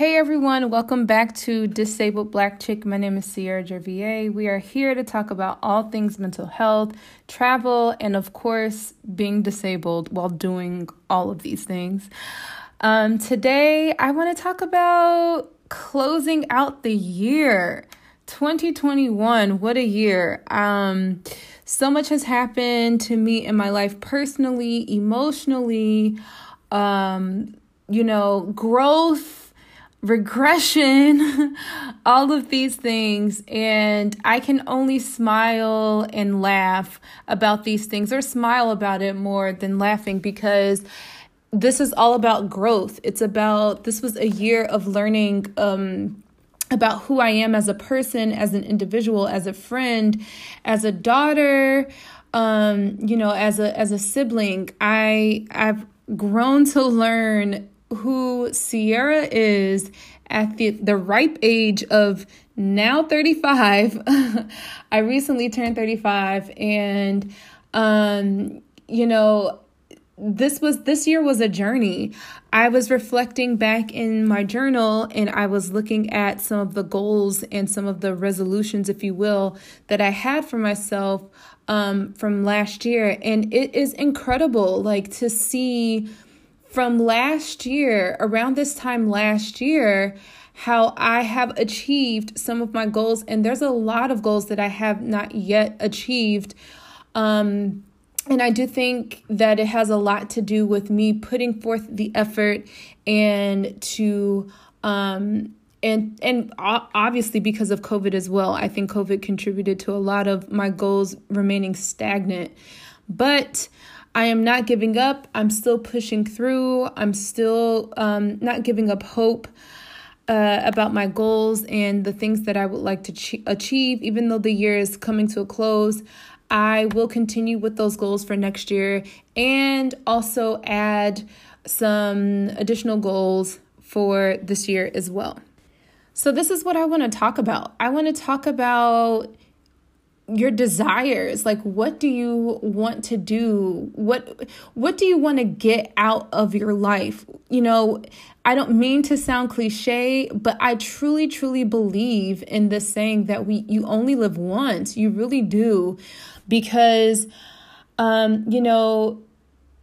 Hey everyone, welcome back to Disabled Black Chick. My name is Sierra Gervier. We are here to talk about all things mental health, travel, and of course, being disabled while doing all of these things. Um, today, I want to talk about closing out the year 2021. What a year! Um, so much has happened to me in my life personally, emotionally, um, you know, growth regression, all of these things. And I can only smile and laugh about these things or smile about it more than laughing because this is all about growth. It's about, this was a year of learning. Um, about who I am as a person, as an individual, as a friend, as a daughter, um, you know, as a as a sibling. I I've grown to learn who Sierra is at the, the ripe age of now 35. I recently turned 35 and um you know this was this year was a journey. I was reflecting back in my journal and I was looking at some of the goals and some of the resolutions if you will that I had for myself um from last year and it is incredible like to see from last year, around this time last year, how I have achieved some of my goals. And there's a lot of goals that I have not yet achieved. Um, and I do think that it has a lot to do with me putting forth the effort and to um, and and obviously because of covid as well i think covid contributed to a lot of my goals remaining stagnant but I am not giving up. I'm still pushing through. I'm still um, not giving up hope uh, about my goals and the things that I would like to ch- achieve. Even though the year is coming to a close, I will continue with those goals for next year and also add some additional goals for this year as well. So, this is what I want to talk about. I want to talk about your desires. Like what do you want to do? What what do you want to get out of your life? You know i don't mean to sound cliche but i truly truly believe in this saying that we you only live once. You really do. Because um you know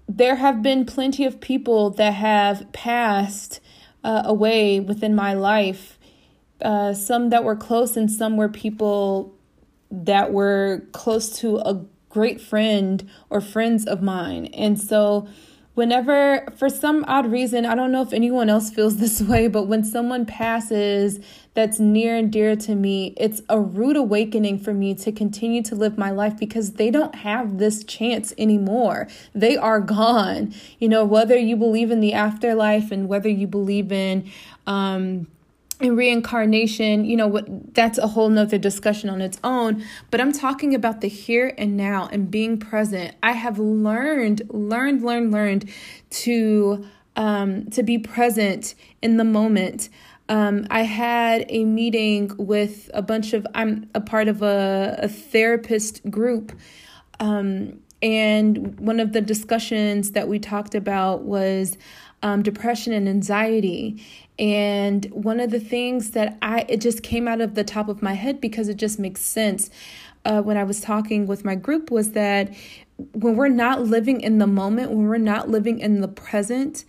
there have been plenty of people that have passed uh, away within my life uh, some that were close and some were people that were close to a great friend or friends of mine. And so, whenever, for some odd reason, I don't know if anyone else feels this way, but when someone passes that's near and dear to me, it's a rude awakening for me to continue to live my life because they don't have this chance anymore. They are gone. You know, whether you believe in the afterlife and whether you believe in, um, and reincarnation, you know, what that's a whole nother discussion on its own. But I'm talking about the here and now and being present. I have learned, learned, learned, learned to um, to be present in the moment. Um, I had a meeting with a bunch of I'm a part of a, a therapist group. Um, and one of the discussions that we talked about was um, depression and anxiety. And one of the things that I, it just came out of the top of my head because it just makes sense uh, when I was talking with my group was that when we're not living in the moment, when we're not living in the present,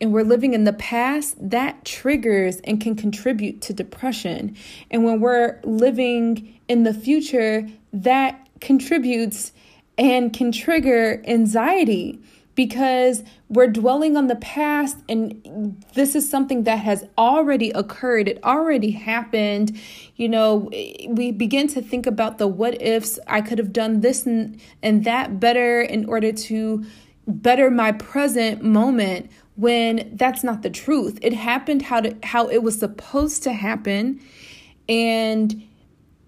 and we're living in the past, that triggers and can contribute to depression. And when we're living in the future, that contributes and can trigger anxiety because we're dwelling on the past and this is something that has already occurred. It already happened. You know we begin to think about the what ifs. I could have done this and, and that better in order to better my present moment when that's not the truth. It happened how to, how it was supposed to happen. And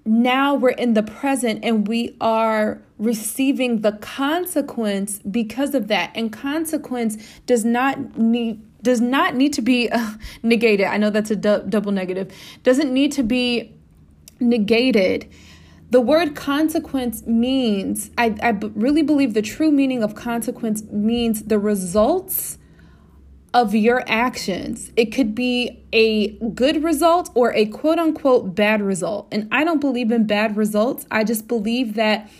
now we're in the present and we are receiving the consequence because of that. And consequence does not need does not need to be uh, negated. I know that's a du- double negative. Doesn't need to be negated. The word consequence means I, I b- really believe the true meaning of consequence means the results of your actions. It could be a good result or a quote unquote bad result. And I don't believe in bad results. I just believe that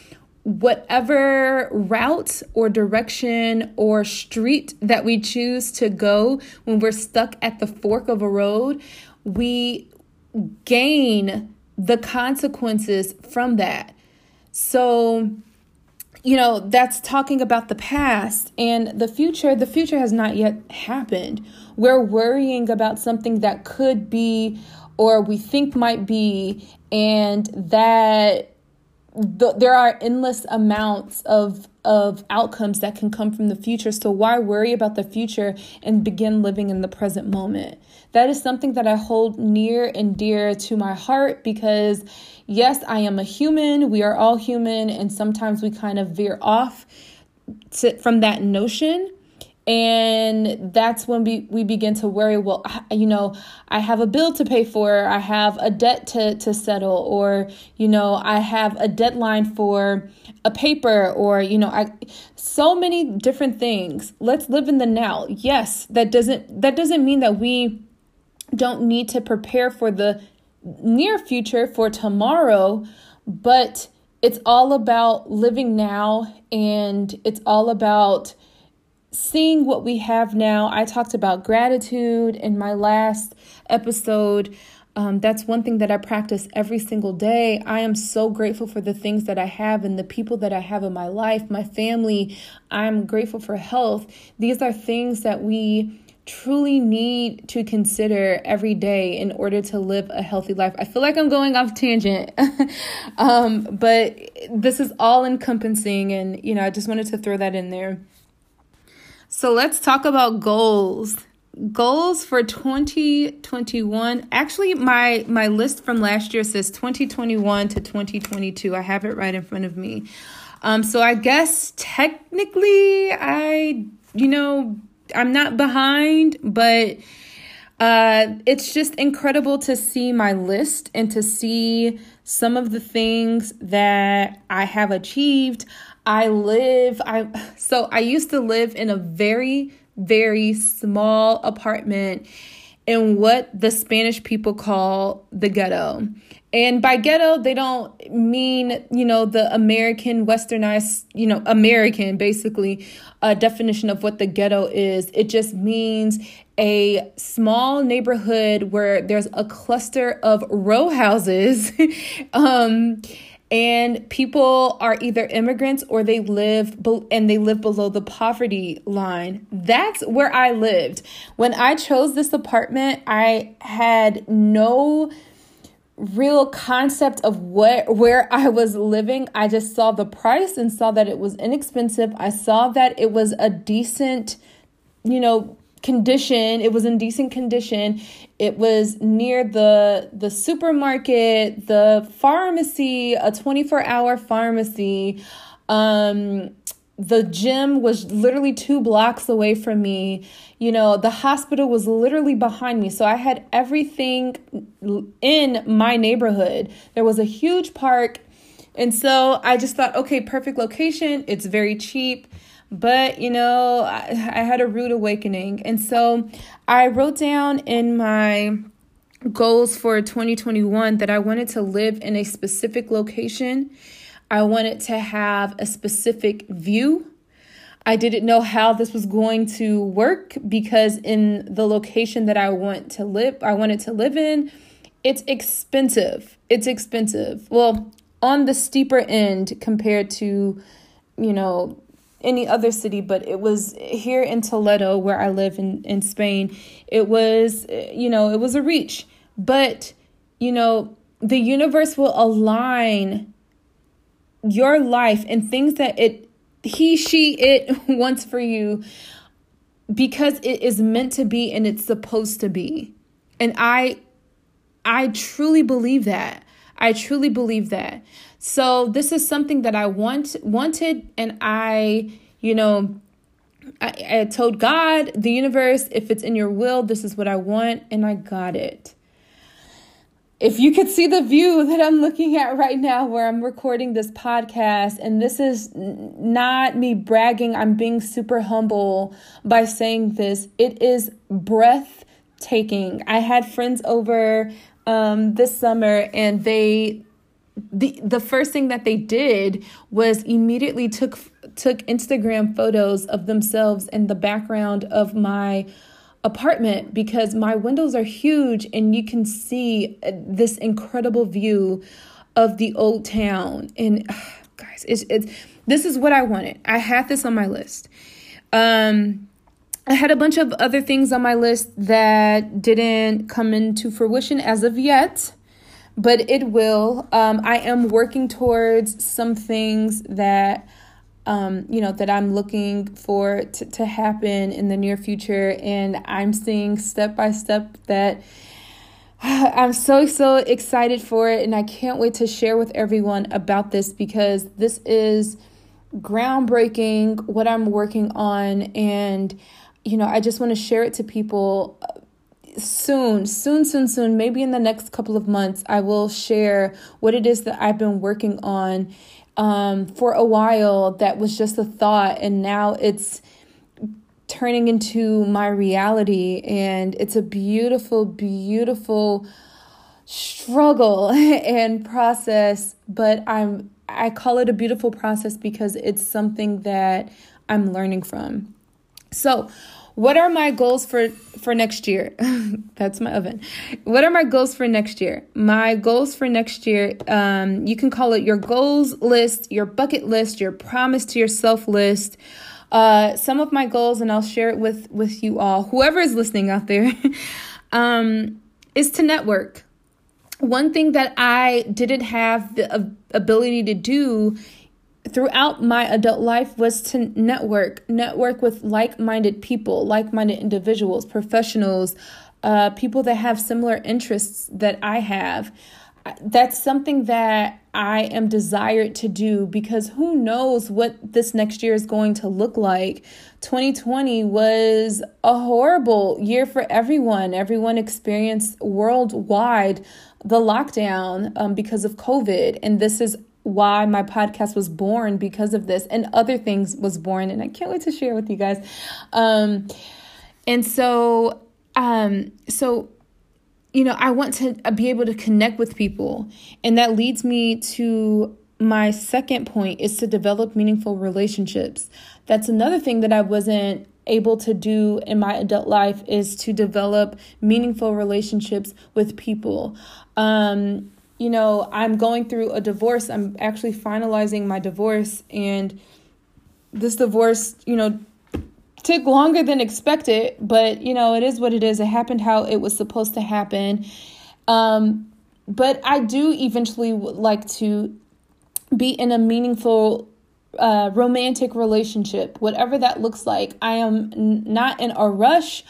whatever route or direction or street that we choose to go when we're stuck at the fork of a road, we gain the consequences from that. So, you know, that's talking about the past and the future. The future has not yet happened. We're worrying about something that could be or we think might be, and that th- there are endless amounts of of outcomes that can come from the future. So why worry about the future and begin living in the present moment? That is something that I hold near and dear to my heart because yes, I am a human. We are all human and sometimes we kind of veer off to, from that notion and that's when we, we begin to worry well you know i have a bill to pay for i have a debt to, to settle or you know i have a deadline for a paper or you know i so many different things. Let's live in the now. Yes that doesn't that doesn't mean that we don't need to prepare for the near future for tomorrow but it's all about living now and it's all about seeing what we have now. I talked about gratitude in my last episode. Um, that's one thing that I practice every single day. I am so grateful for the things that I have and the people that I have in my life, my family. I'm grateful for health. These are things that we truly need to consider every day in order to live a healthy life. I feel like I'm going off tangent, um, but this is all encompassing, and you know, I just wanted to throw that in there. So let's talk about goals. Goals for 2021. Actually, my my list from last year says 2021 to 2022. I have it right in front of me. Um, so I guess technically I, you know, I'm not behind, but uh, it's just incredible to see my list and to see some of the things that I have achieved. I live I so I used to live in a very very small apartment in what the Spanish people call the ghetto. And by ghetto, they don't mean, you know, the American westernized, you know, American basically uh, definition of what the ghetto is. It just means a small neighborhood where there's a cluster of row houses. um, and people are either immigrants or they live be- and they live below the poverty line. That's where I lived. When I chose this apartment, I had no real concept of what where I was living. I just saw the price and saw that it was inexpensive. I saw that it was a decent, you know, condition it was in decent condition it was near the the supermarket the pharmacy a 24 hour pharmacy um the gym was literally two blocks away from me. You know, the hospital was literally behind me. So I had everything in my neighborhood. There was a huge park. And so I just thought, okay, perfect location. It's very cheap. But, you know, I, I had a rude awakening. And so I wrote down in my goals for 2021 that I wanted to live in a specific location. I wanted to have a specific view. I didn't know how this was going to work because in the location that I want to live, I wanted to live in, it's expensive. It's expensive. Well, on the steeper end compared to, you know, any other city, but it was here in Toledo where I live in, in Spain. It was, you know, it was a reach. But, you know, the universe will align your life and things that it, he, she, it wants for you because it is meant to be and it's supposed to be. And I, I truly believe that. I truly believe that. So this is something that I want wanted and I, you know, I, I told God, the universe, if it's in your will, this is what I want, and I got it. if you could see the view that I'm looking at right now where I'm recording this podcast, and this is not me bragging, I'm being super humble by saying this. It is breathtaking. I had friends over um, this summer, and they the the first thing that they did was immediately took took Instagram photos of themselves in the background of my apartment because my windows are huge and you can see uh, this incredible view of the old town and guys it's it's this is what I wanted. I had this on my list. Um I had a bunch of other things on my list that didn't come into fruition as of yet, but it will. Um, I am working towards some things that um, you know, that I'm looking for to, to happen in the near future. And I'm seeing step by step that I'm so, so excited for it. And I can't wait to share with everyone about this because this is groundbreaking what I'm working on. And, you know, I just want to share it to people soon, soon, soon, soon, maybe in the next couple of months, I will share what it is that I've been working on um, for a while that was just a thought and now it's turning into my reality and it's a beautiful beautiful struggle and process but i'm i call it a beautiful process because it's something that i'm learning from. So what are my goals for for next year? That's my oven. What are my goals for next year? My goals for next year um, you can call it your goals list your bucket list your promise to yourself list. Uh, some of my goals and i'll share it with with you all whoever is listening out there um, is to network. One thing that i didn't have the ability to do throughout my adult life was to network, network with like minded people, like minded individuals, professionals, uh, people that have similar interests that I have. That's something that I am desired to do because who knows what this next year is going to look like. 2020 was a horrible year for everyone. Everyone experienced worldwide the lockdown um, because of COVID. And this is why my podcast was born because of this and other things was born and I can't wait to share with you guys. Um and so um so you know, I want to be able to connect with people and that leads me to my second point is to develop meaningful relationships. That's another thing that I wasn't able to do in my adult life is to develop meaningful relationships with people. Um, you know, I'm going through a divorce. I'm actually finalizing my divorce, and this divorce, you know, took longer than expected, but you know, it is what it is. It happened how it was supposed to happen. Um, but I do eventually like to be in a meaningful uh, romantic relationship, whatever that looks like. I am n- not in a rush.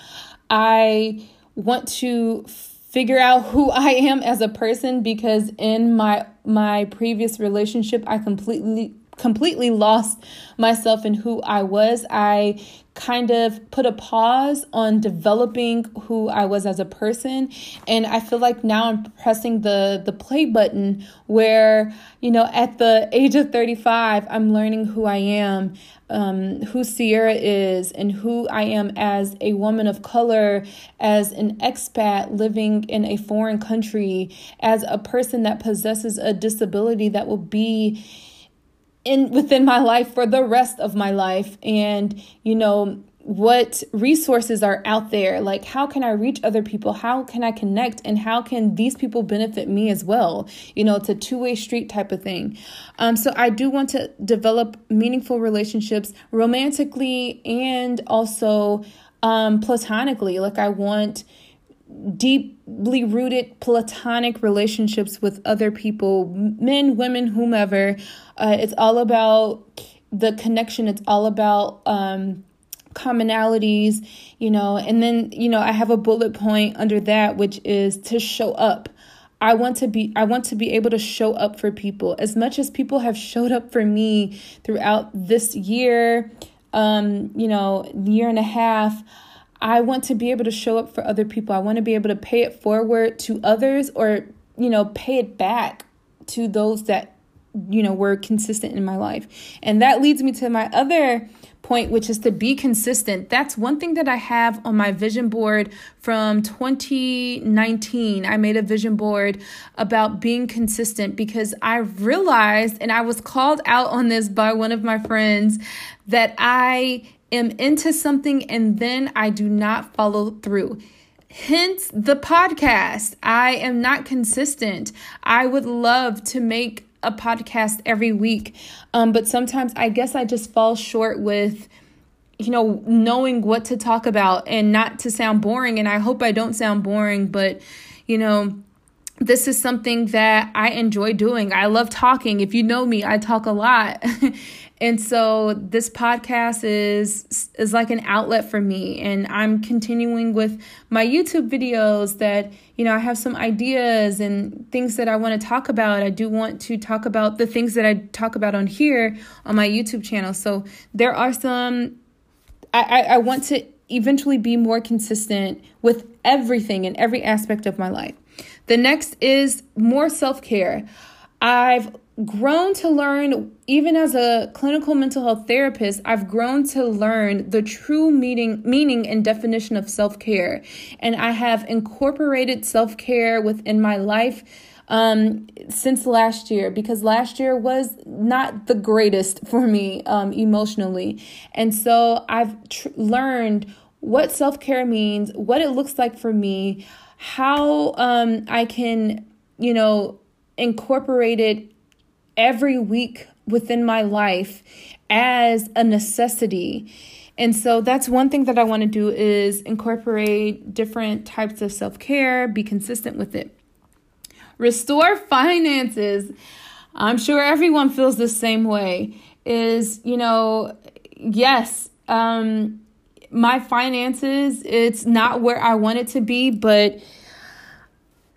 I want to figure out who I am as a person because in my my previous relationship I completely completely lost myself in who I was. I kind of put a pause on developing who I was as a person. And I feel like now I'm pressing the the play button where you know at the age of 35 I'm learning who I am um, who Sierra is and who I am as a woman of color, as an expat living in a foreign country, as a person that possesses a disability that will be in within my life for the rest of my life. And you know what resources are out there? Like how can i reach other people? How can i connect? And how can these people benefit me as well? You know it's a two-way street type of thing. Um, so i do want to develop meaningful relationships romantically and also um, platonically. Like i want deeply rooted platonic relationships with other people, men, women, whomever. Uh, it's all about the connection, it's all about um, commonalities, you know. And then, you know, I have a bullet point under that, which is to show up. I want to be I want to be able to show up for people as much as people have showed up for me throughout this year um you know year and a half I want to be able to show up for other people. I want to be able to pay it forward to others or you know, pay it back to those that, you know, were consistent in my life. And that leads me to my other point, which is to be consistent. That's one thing that I have on my vision board from 2019. I made a vision board about being consistent because I realized, and I was called out on this by one of my friends, that I am into something and then I do not follow through. Hence the podcast. I am not consistent. I would love to make a podcast every week. Um, but sometimes I guess I just fall short with, you know, knowing what to talk about and not to sound boring. And I hope I don't sound boring, but, you know, this is something that I enjoy doing. I love talking. If you know me, I talk a lot. And so this podcast is is like an outlet for me and I'm continuing with my YouTube videos that you know I have some ideas and things that I want to talk about. I do want to talk about the things that I talk about on here on my YouTube channel. So there are some I, I, I want to eventually be more consistent with everything in every aspect of my life. The next is more self-care. I've grown to learn, even as a clinical mental health therapist, I've grown to learn the true meaning, meaning and definition of self care. And I have incorporated self care within my life um, since last year because last year was not the greatest for me um, emotionally. And so I've tr- learned what self care means, what it looks like for me, how um, I can, you know, incorporate it every week within my life as a necessity. And so that's one thing that I want to do is incorporate different types of self-care, be consistent with it. Restore finances. I'm sure everyone feels the same way. Is, you know, yes, um my finances it's not where I want it to be, but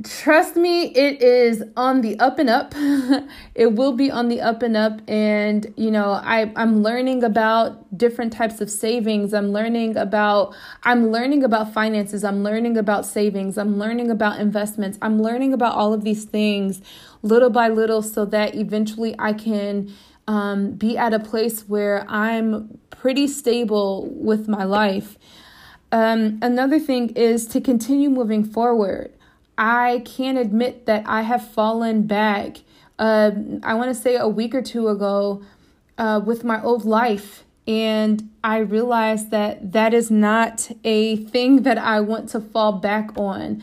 trust me, it is on the up and up. it will be on the up and up. And, you know, I, I'm learning about different types of savings. I'm learning about, I'm learning about finances. I'm learning about savings. I'm learning about investments. I'm learning about all of these things little by little so that eventually I can um, be at a place where I'm pretty stable with my life. Um, another thing is to continue moving forward. I can't admit that I have fallen back. Uh, I want to say a week or two ago uh, with my old life. And I realized that that is not a thing that I want to fall back on.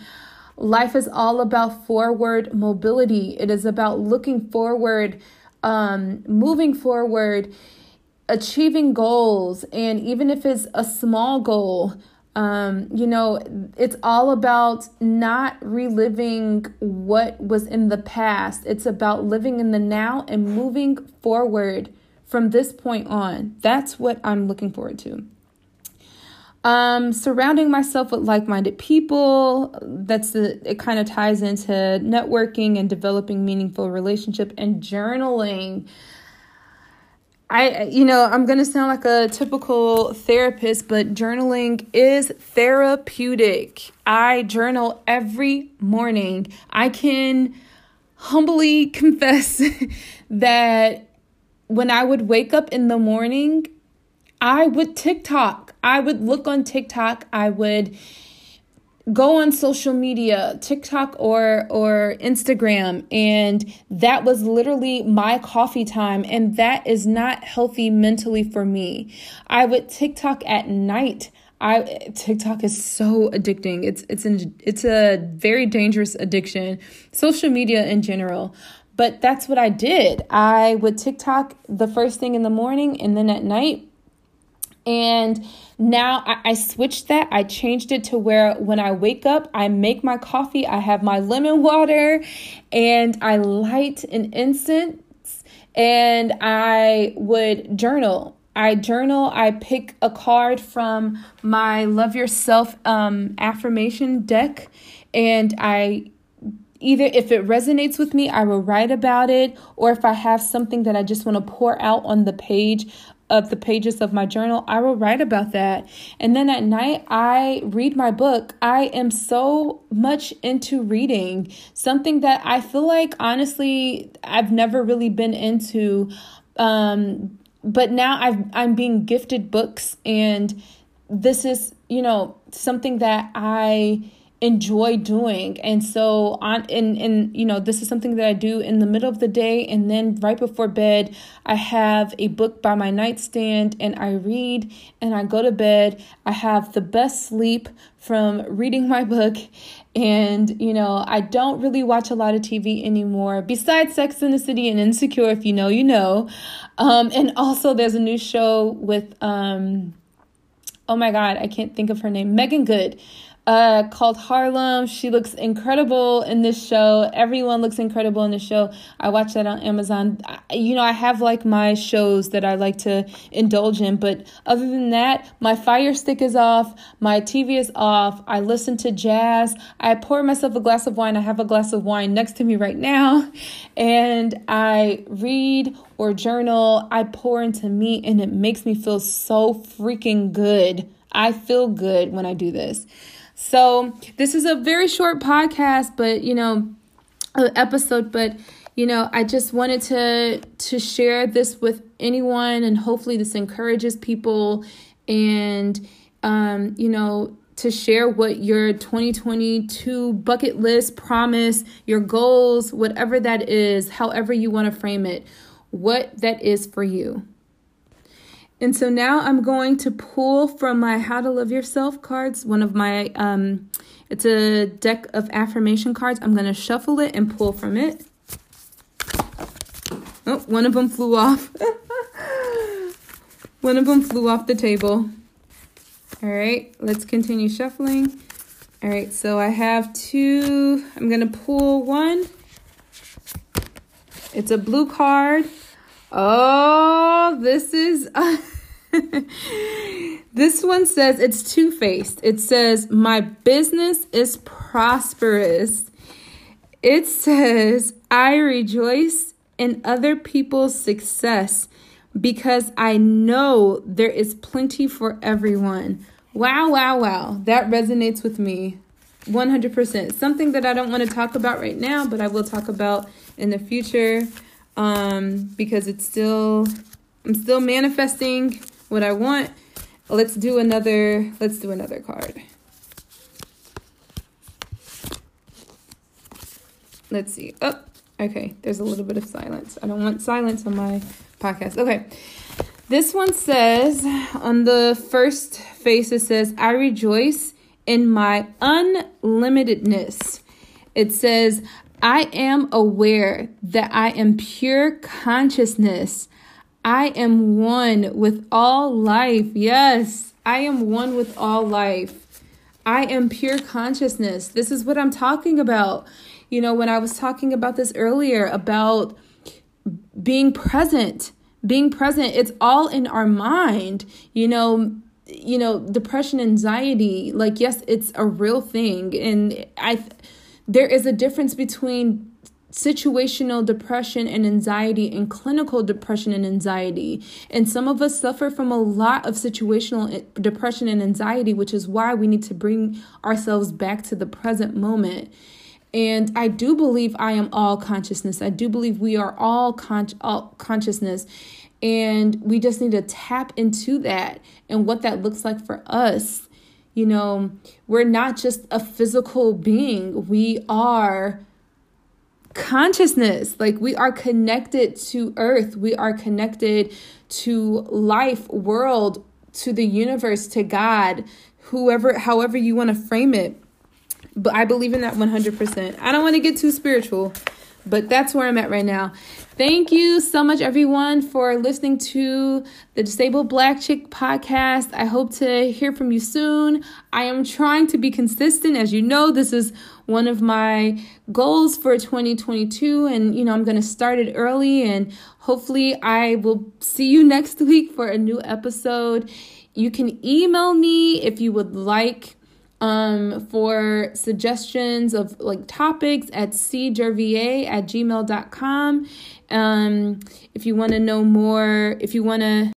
Life is all about forward mobility, it is about looking forward, um, moving forward, achieving goals. And even if it's a small goal, um, you know, it's all about not reliving what was in the past. It's about living in the now and moving forward from this point on. That's what I'm looking forward to. Um, surrounding myself with like-minded people. That's the it kind of ties into networking and developing meaningful relationship and journaling. I, you know, I'm going to sound like a typical therapist, but journaling is therapeutic. I journal every morning. I can humbly confess that when I would wake up in the morning, I would TikTok. I would look on TikTok. I would go on social media, TikTok or or Instagram, and that was literally my coffee time and that is not healthy mentally for me. I would TikTok at night. I TikTok is so addicting. It's it's an it's a very dangerous addiction. Social media in general. But that's what I did. I would TikTok the first thing in the morning and then at night and now I, I, switched that. I changed it to where when I wake up, I make my coffee, I have my lemon water, and I light an incense and I would journal. I journal, I pick a card from my Love Yourself um, affirmation deck, and I either if it resonates with me, I will write about it, or if I have something that I just want to pour out on the page, of the pages of my journal, I will write about that. And then at night, I read my book. I am so much into reading, something that I feel like honestly I've never really been into. Um, but now I've I'm being gifted books and this is, you know, something that I enjoy doing. And so on and and you know this is something that i do in the middle of the day and then right before bed i have a book by my nightstand and i read and i go to bed. I have the best sleep from reading my book. And you know i don't really watch a lot of tv anymore besides sex in the city and insecure if you know you know. Um and also there's a new show with um oh my god i can't think of her name Meagan Good uh, called Harlem. She looks incredible in this show. Everyone looks incredible in the show. I watch that on Amazon. I, you know, I have like my shows that I like to indulge in, but other than that, my fire stick is off, my TV is off. I listen to jazz. I pour myself a glass of wine. I have a glass of wine next to me right now, and I read or journal. I pour into me, and it makes me feel so freaking good. I feel good when I do this. So, this is a very short podcast, but you know, episode, but you know, I just wanted to to share this with anyone and hopefully this encourages people and um, you know, to share what your 2022 bucket list, promise, your goals, whatever that is, however you want to frame it, what that is for you. And so now I'm going to pull from my How to Love Yourself cards, one of my, um, it's a deck of affirmation cards. I'm going to shuffle it and pull from it. Oh, one of them flew off. one of them flew off the table. All right, let's continue shuffling. All right, so I have two. I'm going to pull one. It's a blue card. Oh, this is. this one says it's two faced. It says, My business is prosperous. It says, I rejoice in other people's success because I know there is plenty for everyone. Wow, wow, wow. That resonates with me 100%. Something that I don't want to talk about right now, but I will talk about in the future um, because it's still, I'm still manifesting what I want. Let's do another, let's do another card. Let's see. Oh, okay. There's a little bit of silence. I don't want silence on my podcast. Okay. This one says on the first face, it says, I rejoice in my unlimitedness. It says, I am aware that I am pure consciousness. I am one with all life. Yes, I am one with all life. I am pure consciousness. This is what I'm talking about. You know, when I was talking about this earlier about being present, being present, it's all in our mind. You know, you know, depression, anxiety, like yes, it's a real thing and I there is a difference between situational depression and anxiety and clinical depression and anxiety. And some of us suffer from a lot of situational eh, depression and anxiety, which is why we need to bring ourselves back to the present moment. And I do believe I am all consciousness. I do believe we are all, con- all consciousness. And we just need to tap into that and what that looks like for us you know, we're not just a physical being, we are consciousness. Like we are connected to earth, we are connected to life, world, to the universe, to God, whoever, however you want to frame it. But I believe in that 100%. I don't want to get too spiritual, but that's where I'm at right now. Thank you so much, everyone, for listening to the Disabled Black Chick podcast. I hope to hear from you soon. I am trying to be consistent. As you know, this is one of my goals for 2022, and you know, I'm going to start it early, and hopefully, I will see you next week for a new episode. You can email me if you would like um, for suggestions of like topics at cjervier at gmail.com. Um, if you want to know more, if you want to